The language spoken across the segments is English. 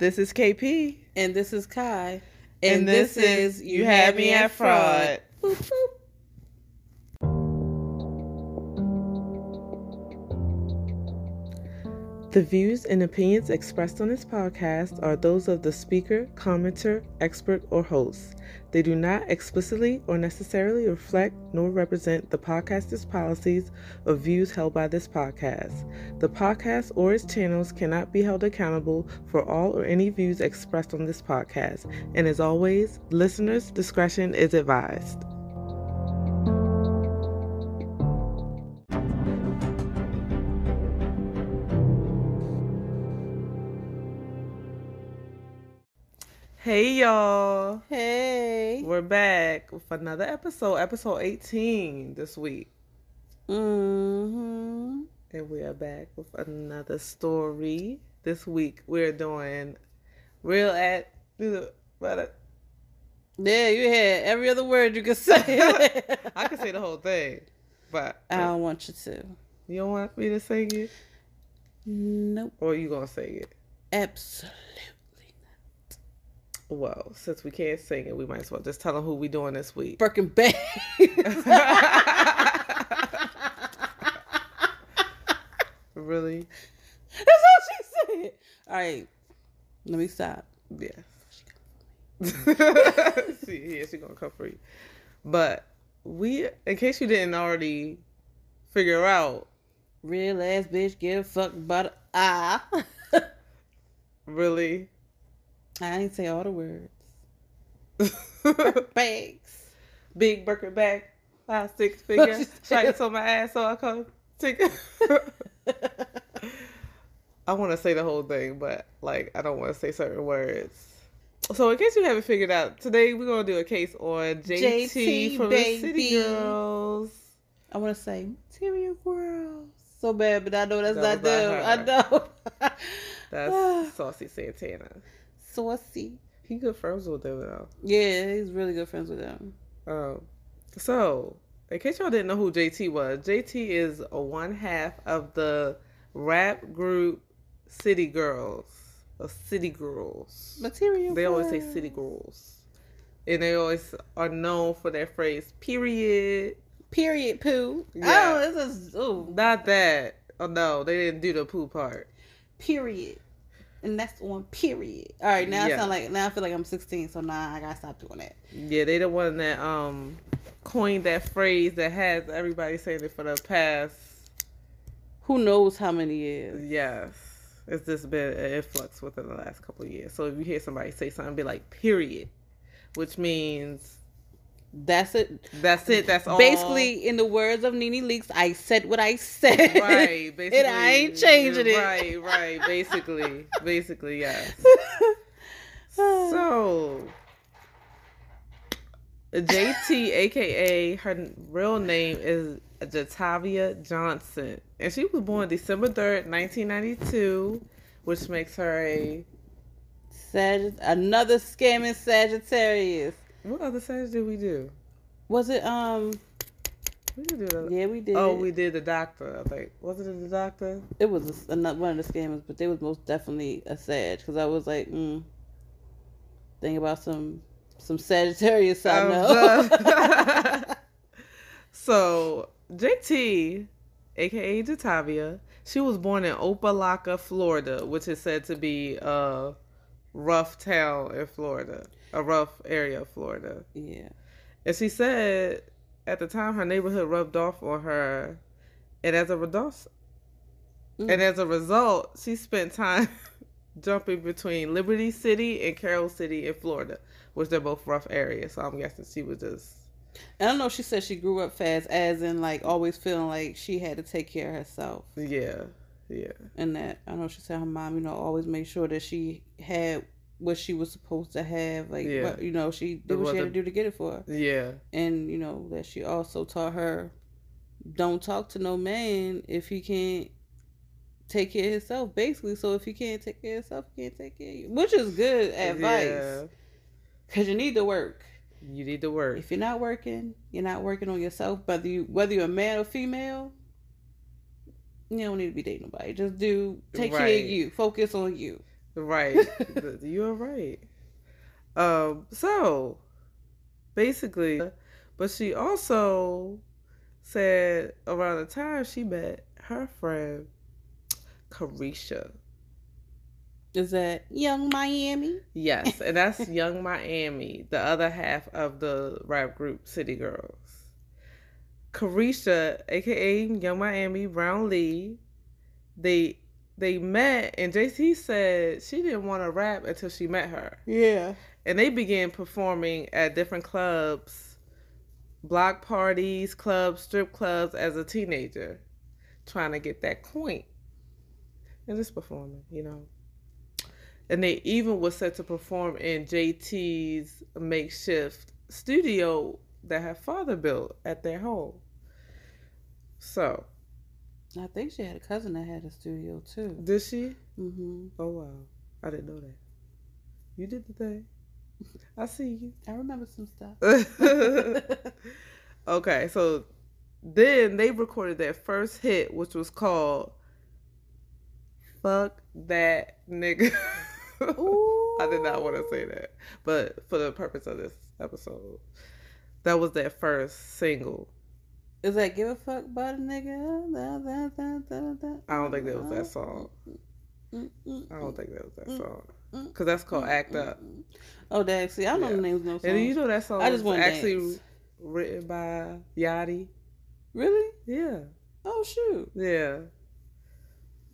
This is KP. And this is Kai. And, this, is You Had Me at Fraud. Boop, boop. The views and opinions expressed on this podcast are those of the speaker, commenter, expert, or host. They do not explicitly or necessarily reflect nor represent the podcaster's policies or views held by this podcast. The podcast or its channels cannot be held accountable for all or any views expressed on this podcast. And as always, listeners' discretion is advised. Hey y'all. Hey. We're back with another episode, episode 18 this week. Mm-hmm. And we are back with another story. This week we're doing real at but Yeah, you had every other word you could say. I can say the whole thing. But I don't want you to. you don't want me to sing it? Nope. Or you gonna sing it? Absolutely. Well, since we can't sing it, we might as well just tell them who we doing this week. Birkin Bay. really? That's all she said. All right. Let me stop. Yeah. See, yeah, she gonna come for you. But we, in case you didn't already figure out, Real ass bitch, give a fuck about ah. really, I ain't say all the words. Bags. big Birkin bag, five six figure, stripes on my ass, so I come take. I want to say the whole thing, but like I don't want to say certain words. So in case you haven't figured out, today we're gonna do a case on JT, JT, from the City. Girls. I want to say material Girls So bad, but I know that's That not them. not I know. That's Saucy Santana. Saucy. He good friends with them though. Yeah, he's really good friends with them. Um, so in case y'all didn't know who JT was, JT is a one half of the rap group City Girls or City Girls. Material. They always say. City Girls, and they always are known for their phrase "period." Period. Poo. Yeah. Oh, this is ooh. Not that. Oh no, they didn't do the poo part. Period. And that's on period. All right, now Yeah. I sound like now I feel like I'm 16, so now I gotta stop doing that. Yeah, they the one that um coined that phrase that has everybody saying it for the past Who knows how many years? Yes. It's just been an influx within the last couple of years. So if you hear somebody say something, be like, period, which means That's it. that's it. That's all. Basically, in the words of Nene Leakes, I said what I said. right. Basically, and I ain't changing it. Right, right. Basically, basically, yes. So, JT, aka her real name is Jatavia Johnson, and she was born December third, nineteen ninety two, which makes her a Sagitt- another scamming Sagittarius. What other Saturday did we do? Was it um? We did do the, Yeah, we did. Oh, we did the doctor. I think wasn't it the doctor? It was a, another one of the scammers, but they was most definitely a Sag because I was like, mm, think about some some Sagittarius I know. so JT, aka Jatavia, she was born in Opa-locka, Florida, which is said to be a rough town in Florida, a rough area of Florida. yeah, And she said at the time her neighborhood rubbed off on her, and as a result, Mm. and as a result, she spent time jumping between Liberty City and Carol City in Florida, which they're both rough areas. So I'm guessing she was just I don't know. She said she grew up fast, as in like always feeling like she had to take care of herself, yeah, yeah, and that I know she said her mom, you know, always made sure that she had what she was supposed to have, like Yeah. what, you know, she did what she had to do to get it for her. yeah, and you know that she also taught her don't talk to no man if he can't take care of himself basically so if he can't take care of himself he can't take care of you which is good advice Yeah. because you need to work You need to work. if you're not working you're not working on yourself whether you whether you're a man or female you don't need to be dating nobody just do take care of you focus on you Right. You're right. Um, so basically, but she also said around the time she met her friend Caresha. Is that Young Miami? Yes, and that's Young Miami, the other half of the rap group City Girls. Caresha, aka Young Miami, Brownlee, they they met and JC said she didn't want to rap until she met her. Yeah. And they began performing at different clubs, block parties, clubs, strip clubs as a teenager, trying to get that coin. And just performing, you know. And they even was set to perform in JT's makeshift studio that her father built at their home. So I think she had a cousin that had a studio too. Did she? Mm-hmm. Oh wow, I didn't know that. You did the thing. I see you. I remember some stuff. okay, so then they recorded their first hit, which was called "Fuck That Nigga." I did not want to say that, but for the purpose of this episode, that was their first single. Is that give a fuck about a nigga? I don't think that was that song. I don't think that was that song. Cause that's called "Act Up." Oh, that see, I don't yeah. know the names no songs. And you know that song I just was actually dance. written by Yachty. Really? Yeah. Oh shoot. Yeah.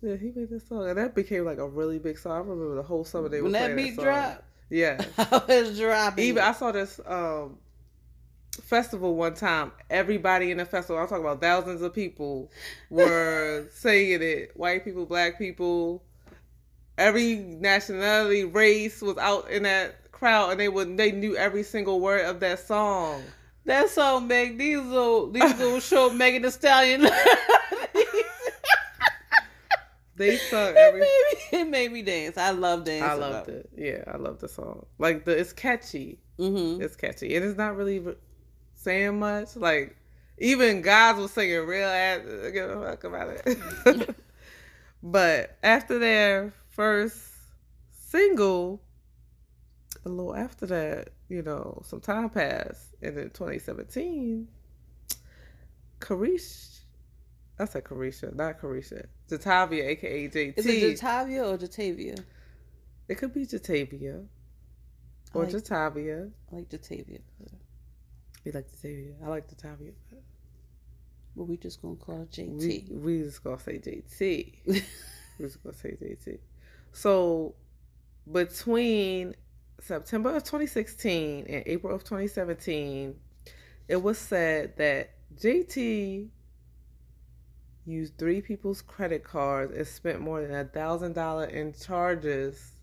Yeah, he made this song, and that became like a really big song. I remember the whole summer they when were that beat that dropped. Yeah, I was dropping. Even I saw this um, festival one time. Everybody in the festival, I'm talking about thousands of people, were singing it. White people, black people, every nationality, race was out in that crowd, and they would they knew every single word of that song. That song make these little these little short Megan Thee Stallion. they sung every. It made, me, it made me dance. I love dancing. I loved it. Yeah, I love the song. Like the it's catchy. Mm-hmm. It's catchy. It is not really saying much. Like even guys was singing real ass. Give a fuck about it. but after their first single, a little after that, you know, some time passed, and in 2017, Caresha, I said Caresha, not Caresha, Jatavia, aka JT. Is it Jatavia or Jatavia? It could be Jatavia or like, Jatavia. I like Jatavia. We like Jatavia. I like Jatavia. But we just gonna call it JT. We, we just gonna say JT. we just gonna say JT. So between September of 2016 and April of 2017, it was said that JT used three people's credit cards and spent more than a thousand dollar in charges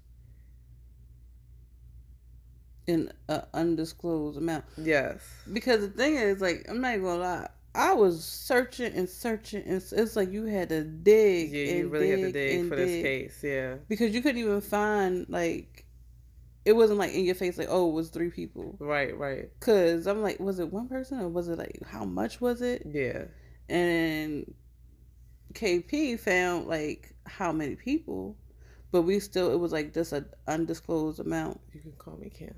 in an undisclosed amount. Yes. Because the thing is, like, I'm not gonna lie. I was searching and searching, and it's like you had to dig. Yeah, you really dig had to dig for this case. Yeah. Because you couldn't even find like, it wasn't like in your face like, oh, it was three people. Right, right. Cause I'm like, was it one person or was it like how much was it? Yeah. And KP found like how many people, but we still it was like just an undisclosed amount. You can call me Kim.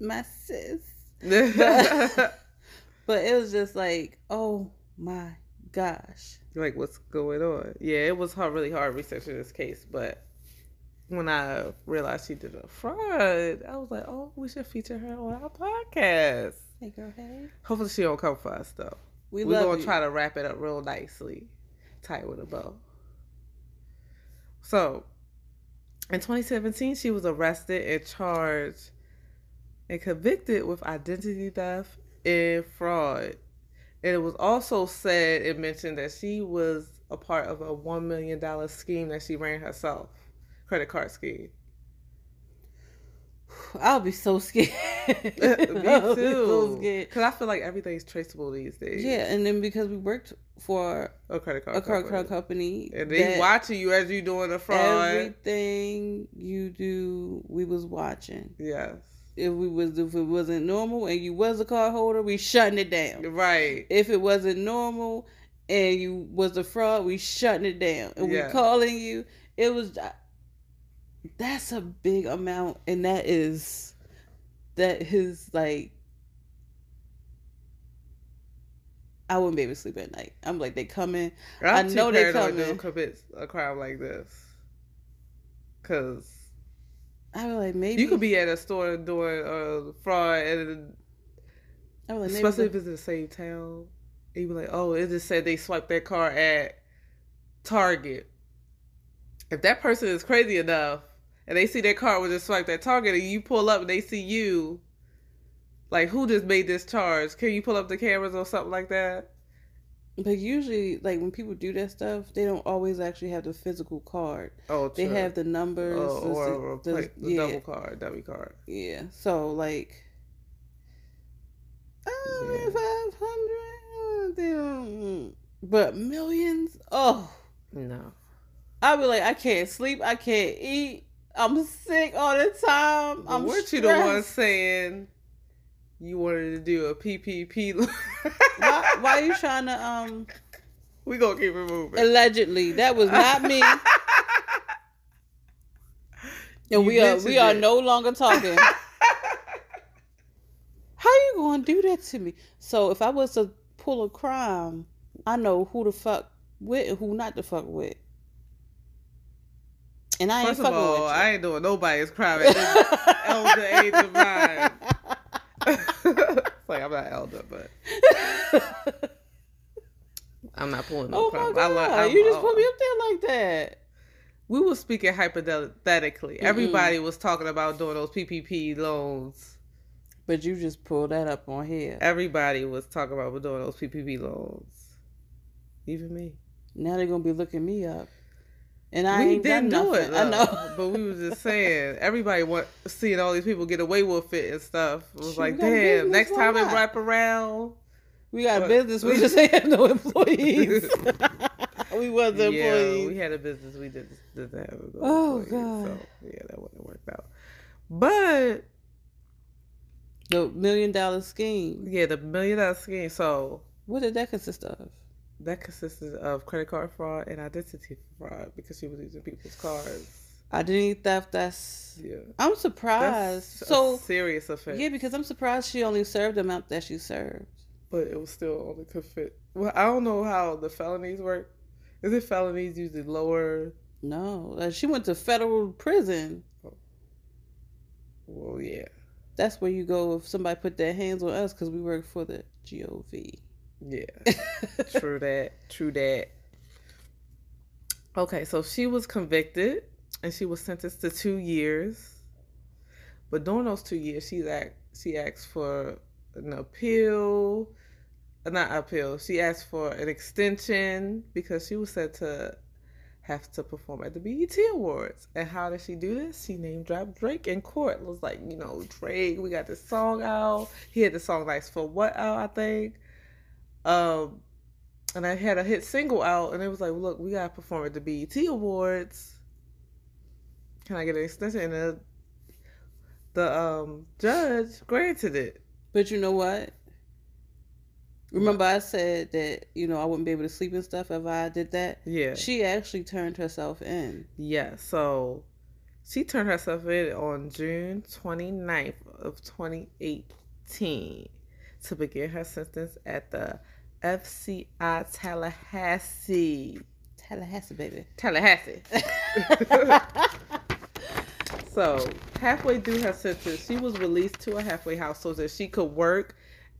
My sis. but, but it was just like, oh my gosh. Like what's going on? Yeah, it was hard, really hard researching this case, but when I realized she did a fraud, I was like, oh, we should feature her on our podcast. Hey girl, hey. Hopefully she don't come for us though. We We're gonna you. try to wrap it up real nicely, tight with a bow. So, in 2017, she was arrested and charged and convicted with identity theft and fraud. And it was also said and mentioned that she was a part of a one million dollar scheme that she ran herself, credit card scheme. I'll be so scared. Me so too. Because I feel like everything's traceable these days. Yeah, and then because we worked for a credit card a credit company. card company, And they watching you as you doing the fraud. everything you do, we was watching. Yes. If we was if it wasn't normal and you was a card holder, we shutting it down. Right. If it wasn't normal and you was a fraud, we shutting it down. And Yeah. we calling you. It was uh, That's a big amount, and that is that his like. I wouldn't be able to sleep at night. I'm like, they coming. I I'm know too they paranoid to coming. commit a crime like this. Cause I was like, maybe you could be at a store doing uh, fraud, and I was like, especially if it's in the same town, you'd be like, oh, it just said they swiped their car at Target. If that person is crazy enough and they see their car was just swiped at Target, and you pull up and they see you, like who just made this charge? Can you pull up the cameras or something like that? But usually, like when people do that stuff, they don't always actually have the physical card. Oh, They have the numbers, Oh, the, or, or the- play- the yeah, double card, dummy card. yeah. So like, uh, Yeah. five hundred, but millions. Oh, No. I'll be like, I can't sleep, I can't eat, I'm sick all the time. I'm weren't you the one stressed. saying you wanted to do a PPP? Why, why are you trying to um? we gonna keep it moving. Allegedly, that was not me. And You we are we are no longer talking. How you gonna do that to me? So if I was to pull a crime, I know who to fuck with and who not to fuck with. And I ain't First of fucking all, with you. I ain't doing nobody's crime at elder age of mine. I'm not elder, but I'm not pulling no oh my god! I, I'm- you just put me up there like that. We were speaking hypothetically. Mm-mm. Everybody was talking about doing those PPP loans. But you just pulled that up on here. Everybody was talking about doing those PPP loans. Even me. Now they're gonna be looking me up. And I we didn't do nothing. it, I know. but we was just saying everybody want seeing all these people get away with it and stuff. It was Shoot, like, we got a damn, next time it wrap around. We got a business. We just have no employees. we was the Yeah, employees. we had a business. We did didn't have no Oh, employees, God. So yeah, that wouldn't worked out. But The million dollar scheme. yeah, the million dollar scheme. So What did that consist of? That consisted of credit card fraud and identity fraud because she was using people's cards. Identity theft. That's. Yeah, I'm that's surprised. a so serious offense. yeah, because I'm surprised she only served the amount that she served. but it was still only could fit. Well, I don't know how the felonies work. Is it felonies usually lower? No, uh, she went to federal prison. Well, yeah, That's where you go if somebody put their hands on us because we work for the GOV. yeah. True that. True that. Okay, so she was convicted and she was sentenced to two years. But during those two years, she's act she asked for an appeal, uh, not appeal. She asked for an extension because she was said to have to perform at the BET Awards. And how did she do this? She name dropped Drake in court. It was like, you know, Drake, we got this song out. He had the song Nice for What out, I think. Um, and I had a hit single out, and it was like, look, we gotta perform at the BET Awards. Can I get an extension? And the, the um judge granted it. But you know what? Remember, I said that you know I wouldn't be able to sleep and stuff if I did that. Yeah. She actually turned herself in. Yeah. So she turned herself in on June 29th of 2018 to begin her sentence at the FCI Tallahassee. Tallahassee, baby. Tallahassee. So halfway through her sentence, she was released to a halfway house so that she could work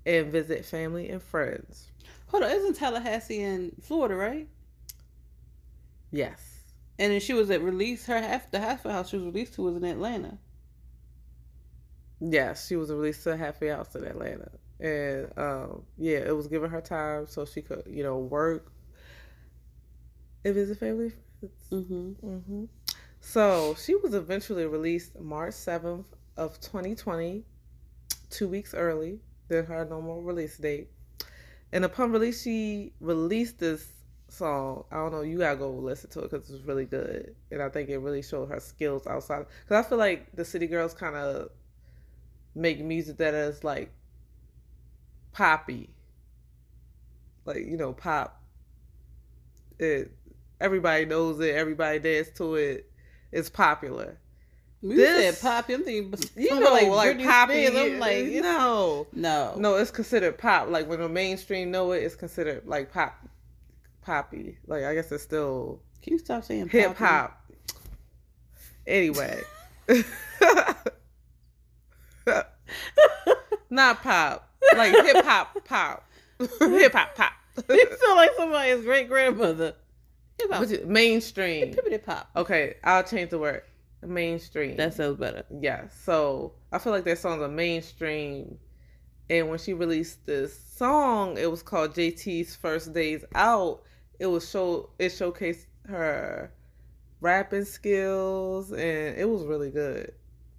and visit family and friends. Hold on, isn't Tallahassee in Florida, right? Yes. And then she was at release. Her half the halfway house she was released to was in Atlanta. Yes, she was released to a halfway house in Atlanta. And um, yeah, it was giving her time so she could, you know, work and visit family and friends. Mm-hmm. hmm So she was eventually released March 7th of 2020, two weeks early than her normal release date. And upon release, she released this song. I don't know, you gotta go listen to it because it's really good. And I think it really showed her skills outside. Because I feel like the City Girls kind of make music that is like poppy. Like, you know, pop. It everybody knows it, everybody dance to it. It's popular. You This- said pop. I'm thinking, You know, like, Britney poppy. Spears. I'm like, uh, no, no, no, it's considered pop. Like when the mainstream know it, it's considered like pop, poppy. Like I guess it's still Can you stop saying hip hop? Anyway, not pop, like hip hop pop, hip hop pop. you sound like somebody's great grandmother. Hip hop. It- mainstream. Pippity pop. Okay, I'll change the word. Mainstream. That sounds better. yeah. So I feel like that song's a mainstream. And when she released this song, it was called JT's First Days Out. It was show it showcased her rapping skills and it was really good.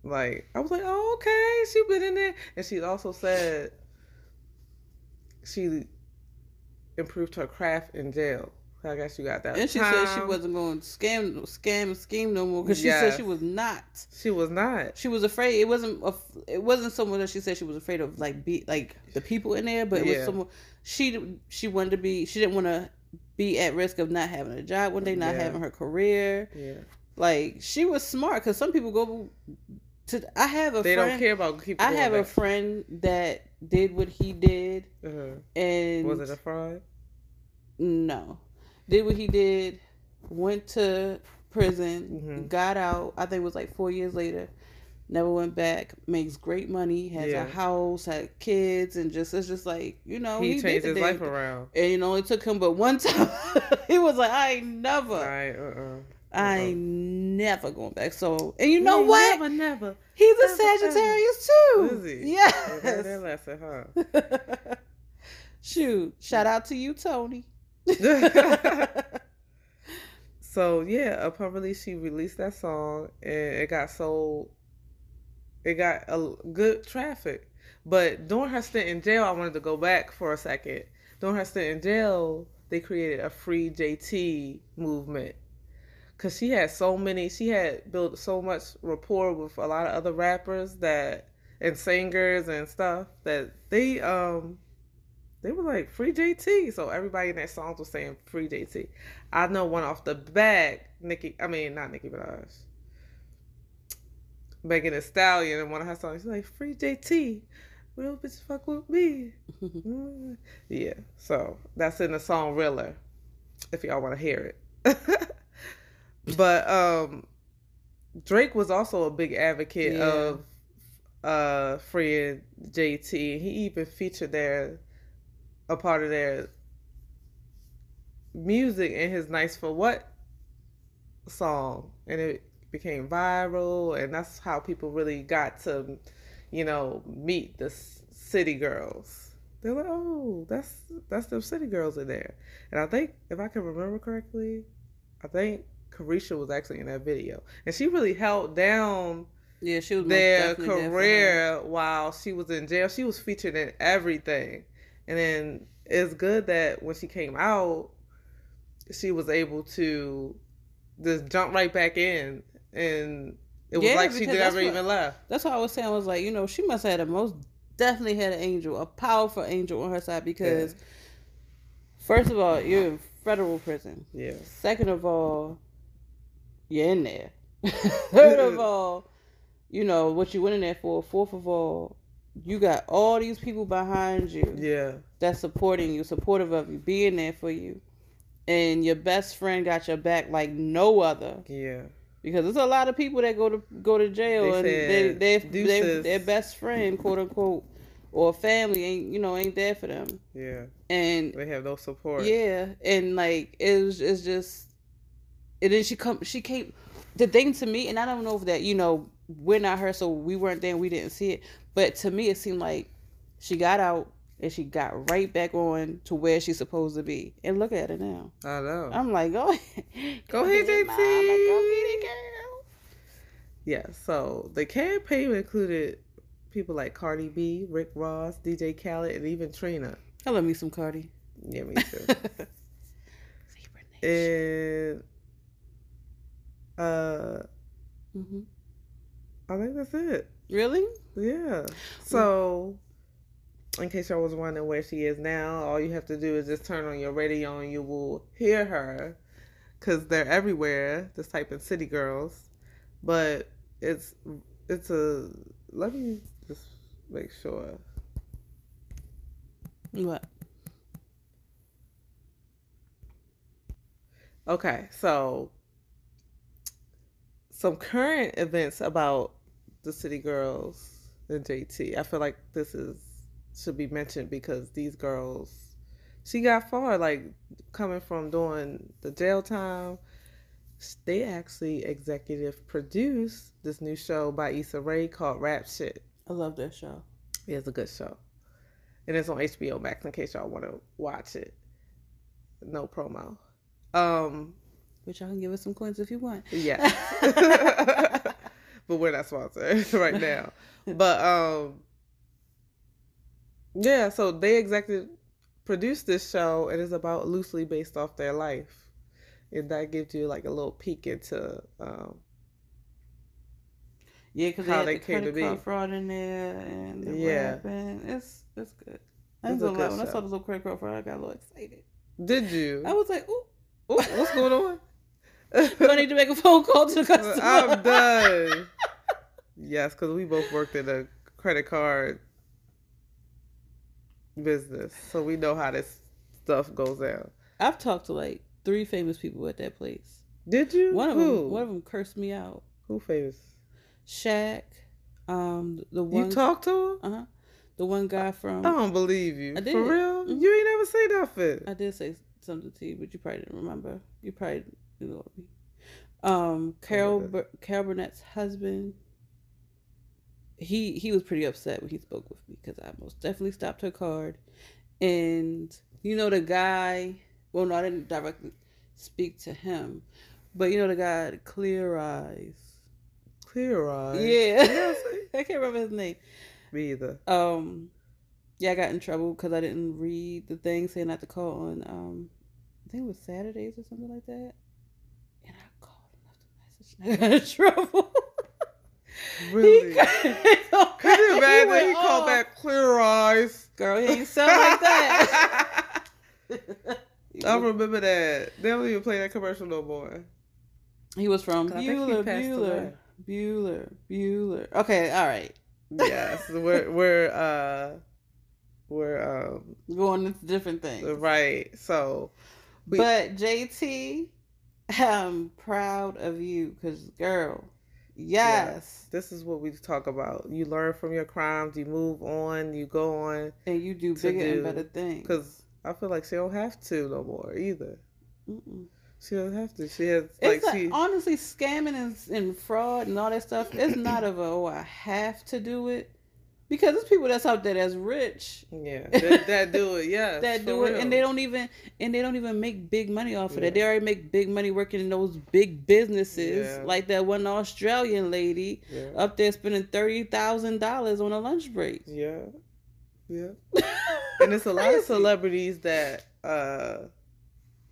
Like I was like, oh okay, she been in there. And she also said she improved her craft in jail. I guess you got that. And she said she wasn't going to scam, scam, scheme no more because she said she was not. She was not. She was afraid. It wasn't. A, it wasn't someone that she said she was afraid of, like be like the people in there, but it Yeah. was someone she she wanted to be. She didn't want to be at risk of not having a job one day, not Yeah. having her career. Yeah. Like she was smart because some people go to. I have a They friend. don't care about. I have a friend that did what he did, uh and Was it a fraud? no, did what he did, went to prison, Mhm. got out. I think it was like four years later. Never went back. Makes great money. Has Yeah. a house. Had kids, and just it's just like you know he, did changed his life around. And you know it took him but one time. he was like, I ain't never, Right. Uh. uh I uh-huh. ain't never going back. So and you know what? Never, never. He's a never, ever. Sagittarius too. Is he? Yes. learned that lesson, huh? Shoot! Shout out to you, Tony. so yeah, upon release, she released that song, and it got sold. It got a good traffic, but during her stint in jail, I wanted to go back for a second. During her stint in jail, they created a free JT movement because she had so many. She had built so much rapport with a lot of other rappers that and singers and stuff that they um they were like free JT. So everybody in that songs was saying free JT. I know one off the bat, Nicki. I mean, not Nicki Minaj. Megan Thee Stallion in one of her songs, she's like free JT. Real bitch fuck with me. Mm. Yeah. So that's in the song Realer. If y'all want to hear it. but um Drake was also a big advocate Yeah. of uh freeing JT. He even featured their a part of their music in his Nice for What song. And it became viral and that's how people really got to, you know, meet the city girls. They're like, oh, that's that's them city girls in there. And I think if I can remember correctly, I think Caresha was actually in that video. And she really held down Yeah, she was their definitely there for her. career while she was in jail. She was featured in everything. And then it's good that when she came out, she was able to just jump right back in. And it was Yeah, like she never what- even left. That's what I was saying. I was like, you know, she must have had a most definitely had an angel, a powerful angel on her side because, first of all, you're in federal prison. Yeah. Second of all, you're in there. Third of all, you know what you went in there for. Fourth of all, you got all these people behind you Yeah. that's supporting you, supportive of you, being there for you. And your best friend got your back like no other Yeah. because there's a lot of people that go to go to jail They and they they they their best friend quote unquote or family ain't you know ain't there for them Yeah. and They have no support. yeah and like it was it's just and then she come she came the thing to me and I don't know if that you know we're not her so we weren't there and we didn't see it but to me it seemed like she got out and she got right back on to where she's supposed to be and look at her now I know. I'm like go ahead Go ahead, JT. go get it girl Yeah, so the campaign included people like Cardi B, Rick Ross, DJ Khaled, and even Trina. I love me some Cardi. Yeah, me too. And uh, hmm I think that's it. Really? Yeah. So, in case y'all was wondering where she is now, all you have to do is just turn on your radio and you will hear her, cause they're everywhere. Just type in "City Girls," but it's it's a let me just make sure. What? Okay, so some current events about the City Girls and JT. I feel like this is should be mentioned because these girls, she got far. Like coming from doing the jail time, they actually executive produced this new show by Issa Rae called Rap Shit. I love that show. Yeah, it's a good show, and it's on HBO Max in case y'all want to watch it. No promo. Um, Which y'all can give us some coins if you want. yeah. but we're not sponsored right now. But um yeah, so they executive produced this show and it's about loosely based off their life. And that gives you like a little peek into um Yeah, because How they they had the came to be. fraud in there and the Yeah. rapping. It's it's good. I It's a good when I saw the little credit card fraud, I got a little excited. Did you? I was like, ooh, Ooh, what's going on? Do I need to make a phone call to the customer? I'm done. yes, because we both worked in a credit card business, so we know how this stuff goes down. I've talked to like three famous people at that place. Did you? One of Who? them, one of them cursed me out. Who famous? Shaq, um, the one, You talked to him? uh huh, the one guy from. I don't believe you. I did. For real? Mhm. You ain't never say nothing. I did say something to you, but you probably didn't remember. You probably me. Um, Carol Bur- Carol Burnett's husband. He he was pretty upset when he spoke with me because I most definitely stopped her card, and you know the guy. Well, no, I didn't directly speak to him, but you know the guy, Clear Eyes. Clear eyes. Yeah, I can't remember his name. Me either. Um, yeah, I got in trouble because I didn't read the thing saying not to call on. Um, I think it was Saturdays or something like that. And I called and left a message. And I got in trouble. Really? He, cut- Could you imagine? went He called off. back clear eyes. Girl, he ain't sound like that. I remember that. They don't even play that commercial no more. he was from I think he Bueller, passed Bueller, away. Bueller, Bueller. Okay, all right. Yes, we're we're uh we're um Going into different things. right. So we- But JT, I'm proud of you because, girl, yes. this is what we talk about. You learn from your crimes. You move on. You go on. And you do bigger do- and better things. Because I feel like she don't have to no more either. Mm-mm. She doesn't have to. She has like, she. honestly, scamming and, and fraud and all that stuff, it's not of a, oh, I have to do it. Because there's people that's out there that's rich Yeah, that, that do it. Yeah, that do it and they don't even and they don't even make big money off of that. They already make big money working in those big businesses. Yeah. Like that one Australian lady Yeah, up there spending thirty thousand dollars on a lunch break. yeah, yeah. And it's a lot of celebrities that uh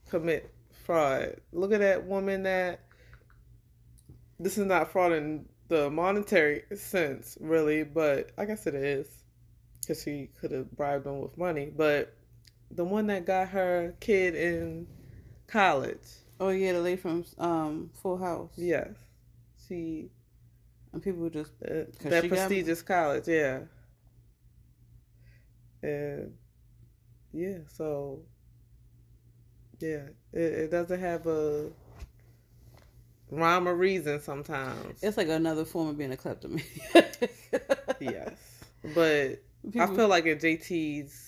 commit fraud. Look at that woman that. This is not fraud in the monetary sense, really, but I guess it is, because she could have bribed him with money. But the one that got her kid in college, Oh yeah, the lady from um Full House. yes, she And people just Uh, that prestigious college, yeah. And yeah, so yeah, it, it doesn't have a rhyme or reason sometimes. it's like another form of being a kleptomaniac. yes, but I feel like in JT's.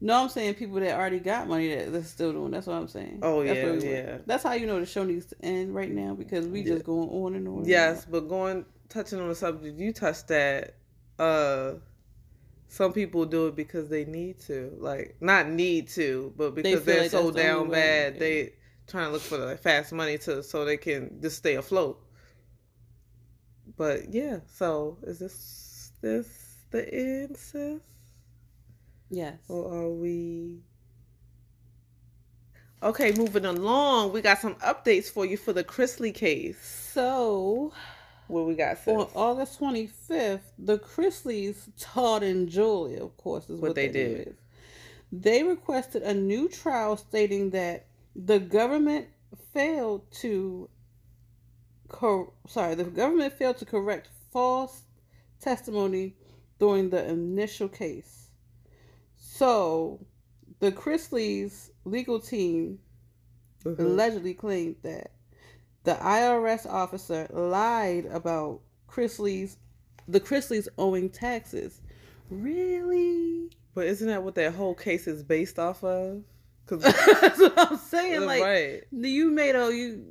No, I'm saying people that already got money that they're still doing. That's what I'm saying. Oh, That's yeah, we yeah. That's how you know the show needs to end right now because we Yeah. just going on and on. and Yes, on. but going touching on the subject you touched that, uh, some people do it because they need to, like not need to, but because they are like so that's down bad, yeah. they trying to look for the fast money to so they can just stay afloat. But yeah, so is this this the end, sis, Yes. or are we? Okay, moving along, we got some updates for you for the Chrisley case. So What we got, sis? on August 25th, the Chrisleys, Todd and Julia, of course, is what, What they did. is. They requested a new trial stating that the government failed to cor- sorry, the government failed to correct false testimony during the initial case. So, the Chrisleys legal team Mhm. allegedly claimed that the IRS officer lied about Chrisley's the Chrisleys owing taxes. Really? But isn't that what that whole case is based off of? Cause That's what I'm saying. Like, right. you made a you.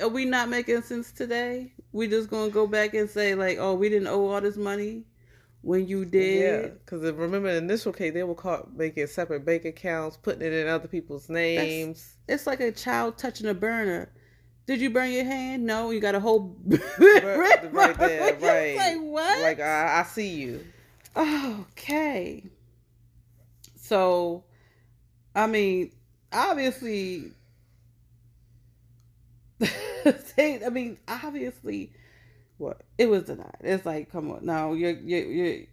Are we not making sense today? We just gonna go back and say like, oh, we didn't owe all this money when you did. Yeah, because remember the initial case, they were caught making separate bank accounts, putting it in other people's names. It's like a child touching a burner. Did you burn your hand? No, you got a whole right, right there, right. Like what? Like I, I see you. Okay. So, I mean, obviously, I mean, obviously, What? it was denied. It's like, come on, no, you're, you're, you're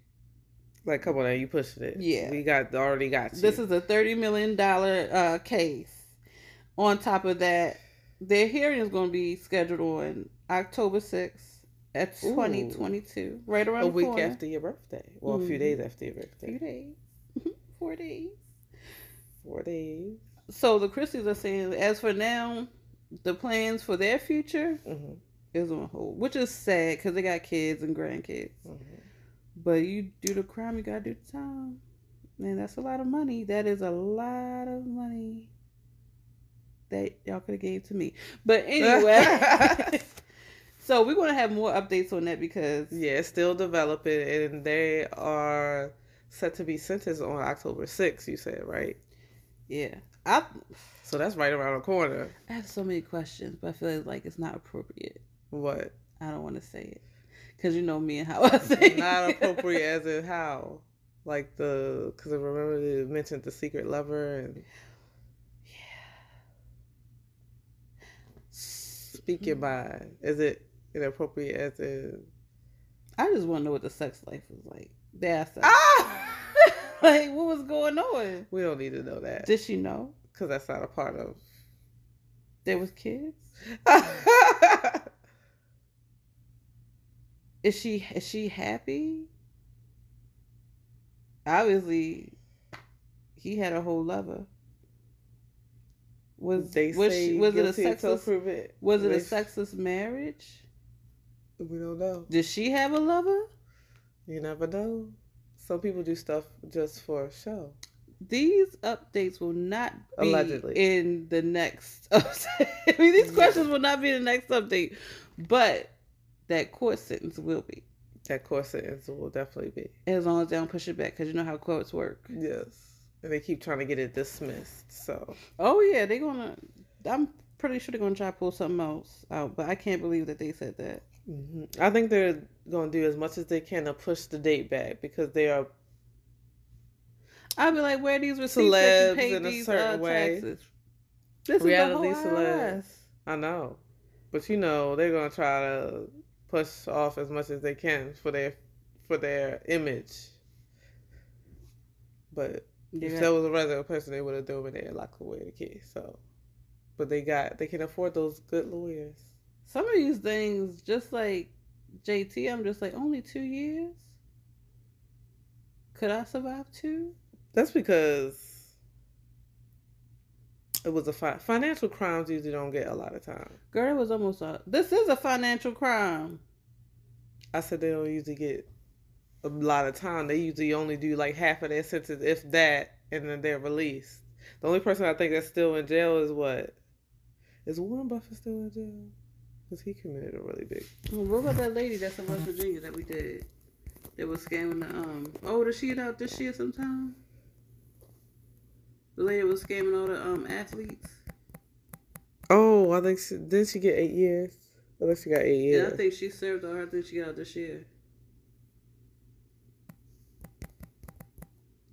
Like, come on, now, you pushing it. Yeah. we got already got you. this is a thirty million dollar uh, case. On top of that, their hearing is going to be scheduled on October sixth at twenty twenty two, right around a the week corner. after your birthday. Well, a few Mhm. days after your few birthday. days, four days. Four days. So the Chrisleys are saying, as for now, the plans for their future hmm is on hold, which is sad because they got kids and grandkids. hmm But you do the crime, you gotta do the time, and that's a lot of money. That is a lot of money that y'all could have gave to me. But anyway, so we're gonna have more updates on that because Yeah, it's still developing, and they are set to be sentenced on October 6th, you said, right? Yeah, I So that's right around the corner. I have so many questions, but I feel like it's not appropriate. What? I don't want to say it because you know me and how I say Not appropriate as in how? Like the, because I remember they mentioned the secret lover and Yeah. speak your mind. Is it inappropriate as in. I just want to know what the sex life was like. That's Ah! like what was going on. We don't need to know that Did she know because that's not a part of. there was kids? Is she is she happy? Obviously, he had a whole lover. Was they was she, was it a sexless proven was it a sexless marriage? We don't know. Did she have a lover? You never know. Some people do stuff just for show. These updates will not be Allegedly. in the next update. I mean, these questions will not be in the next update, but that court sentence will be That court sentence will definitely be. as long as they don't push it back because you know how courts work. Yes. And they keep trying to get it dismissed. So Oh yeah, they're gonna. I'm pretty sure they're gonna try to pull something else out, but I can't believe that they said that. Hmm I think they're going to do as much as they can to push the date back because they are. I'd be like, where are these receipts that you Celebs paid in a these certain uh, way. taxes? This Reality is the whole celebs. I know. But you know, they're going to try to push off as much as they can for their for their image. But if Yeah. that was a regular person, they would have thrown there and locked away the key. So, but they got they can afford those good lawyers. Some of these things, just like JT, I'm just like, only two years. Could I survive two? That's because it was a fi- financial crimes usually don't get a lot of time. Girl, it was almost a. This is a financial crime. I said they don't usually get a lot of time. They usually only do like half of their sentence, if that, and then they're released. The only person I think that's still in jail is what? Is Warren Buffett still in jail? Because he committed a really big. What about that lady that's in West Virginia that we did? That was scamming the um. Oh, did she get out this year sometime? The lady was scamming all the um athletes. Oh, I think she didn't she get eight years? I think she got eight years. Yeah. I think she served all her. I think she got out this year.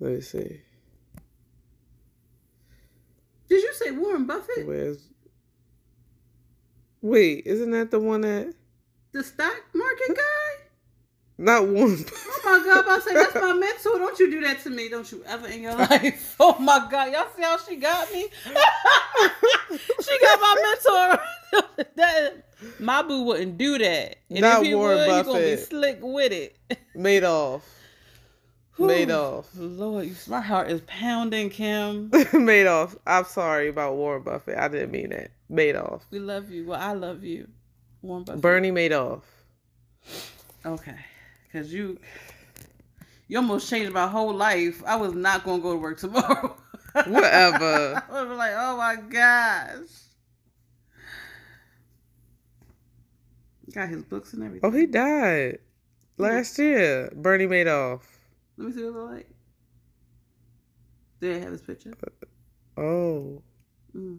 Let me see. Did you say Warren Buffett? Where's? Wait, isn't that the one that? The stock market guy? Not Warren. Oh my god, I'm about say that's my mentor. Don't you do that to me. Don't you ever in your life. Oh my god. Y'all see how she got me? she got my mentor. that My boo wouldn't do that. And Not if he Warren would, he gonna be slick with it. Madoff. Madoff. Lord, my heart is pounding, Kim. Madoff. I'm sorry about Warren Buffett. I didn't mean that. Madoff. We love you. Well, I love you. Warren Buffett. Bernie Madoff. Okay, because you you almost changed my whole life. I was not gonna go to work tomorrow. Whatever. I was like, oh my gosh. Got his books and everything. Oh, he died last year. Bernie Madoff. Let me see what it look like. Did I have his picture? Oh. Mm.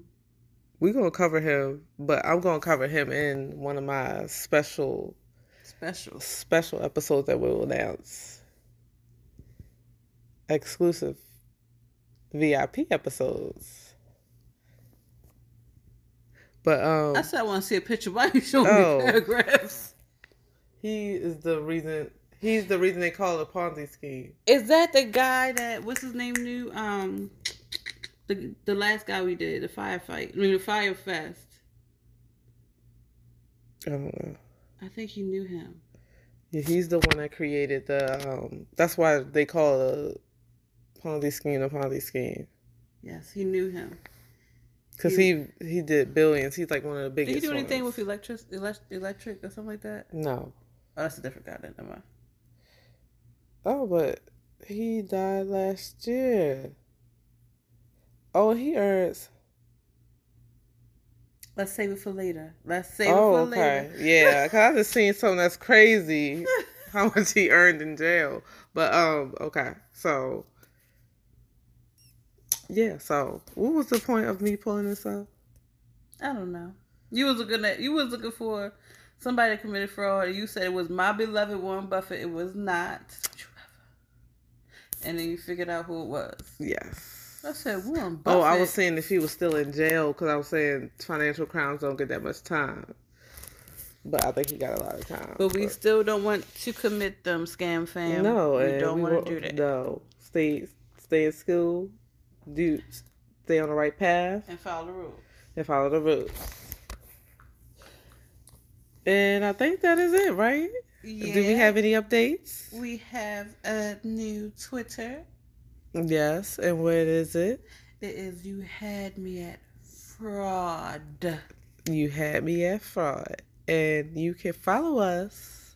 we gonna cover him, but I'm gonna cover him in one of my special Special. special episodes that we'll announce. Exclusive VIP episodes. But um I said I want to see a picture. Why you showing Oh. me paragraphs? he is the reason he's the reason they call it a Ponzi scheme. Is that the guy that what's his name knew? Um, the the last guy we did the firefight. I mean the Fyre Fest. I don't know. I think he knew him. Yeah, he's the one that created the um that's why they call a Ponzi scheme a Ponzi scheme. Yes, he knew him. Cause he he did billions. He's like one of the biggest. Did he do anything ones. with electric, elect, electric or something like that? No. Oh, that's a different guy. Then never mind. Oh, but he died last year. Oh, he earns. Let's save it for later. Let's save Oh, it for okay. later. Yeah, cause I just seen something that's crazy. How much he earned in jail. But um, okay. So yeah. So what was the point of me pulling this up? I don't know. You was looking at you was looking for somebody that committed fraud. And you said it was my beloved Warren Buffett. It was not. And then you figured out who it was. Yes. I said Warren Buffett. Oh, I was saying if he was still in jail, because I was saying financial crimes don't get that much time. But I think he got a lot of time. But we still don't want to commit them, scam fam. no, we and don't want to do that. No, stay stay in school, do stay on the right path, And follow the rules. and follow the rules. And I think that is it, right? Yeah. Do we have any updates? We have a new Twitter. Yes, and what is it? It is you had me at fraud. You had me at fraud, and you can follow us,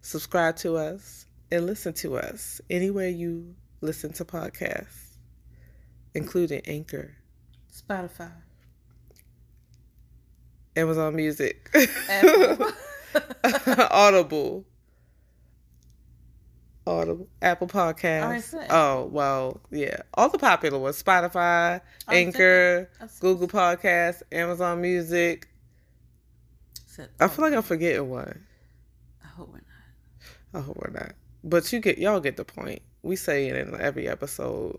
subscribe to us, and listen to us anywhere you listen to podcasts, including Anchor, Spotify. Amazon Music, Apple. Audible, Audible, Apple Podcasts. Oh well, yeah, all the popular ones: Spotify, I Anchor, Google Podcasts, Amazon Music. I feel like I'm forgetting one. I hope we're not. I hope we're not. But you get y'all get the point. We say it in every episode.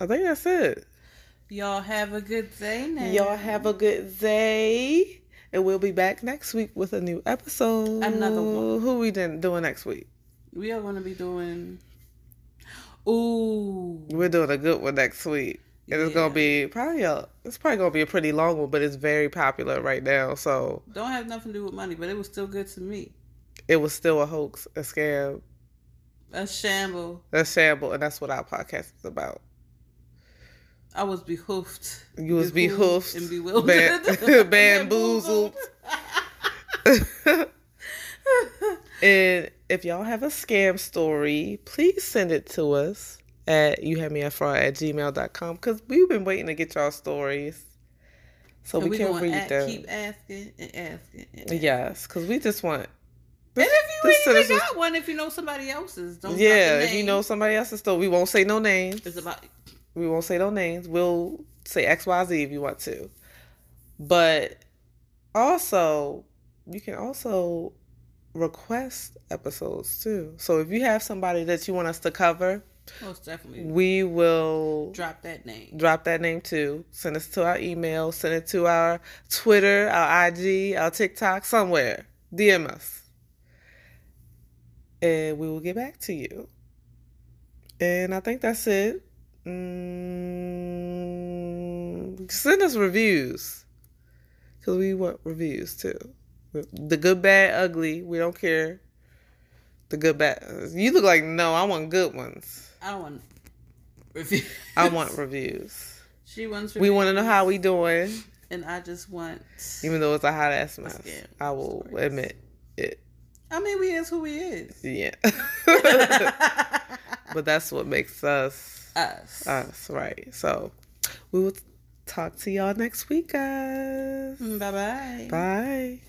I think that's it. Y'all have a good day now. Y'all have a good day. And we'll be back next week with a new episode. Another one. Who we done doing next week? We are going to be doing. Ooh. We're doing a good one next week. And it's gonna be probably a it's probably gonna be a pretty long one, but it's very popular right now. So Don't have nothing to do with money, but it was still good to me. it was still a hoax, a scam, A shamble. a shamble, and that's what our podcast is about. I was behoofed. You was Behoofed and bewildered. ban- bamboozled. and if y'all have a scam story, please send it to us at you have me at fraud at gmail.com because we've been waiting to get y'all stories. So And we can read to them. keep asking and asking. And, asking. Yes, because we just want. And if you really got one, if you know somebody else's, don't yeah, if you know somebody else's story, we won't say no names. It's about We won't say no names. We'll say XYZ if you want to. But also, you can also request episodes too. So if you have somebody that you want us to cover, most definitely we will drop that name. drop that name too. Send us to our email, send it to our Twitter, our IG, our TikTok, somewhere. DM us. And we will get back to you. And I think that's it. Mm, send us reviews. Because we want reviews too. The good, bad, ugly. We don't care. The good, bad. You look like no. I want good ones. I don't want reviews. I want reviews. She wants. We want to know how we doing, and I just want. even though it's a hot ass mess. I will Stories. admit it. I mean, we is who we is. Yeah. but that's what makes us Us. us, right? So we will talk to y'all next week, guys. Bye bye. Bye.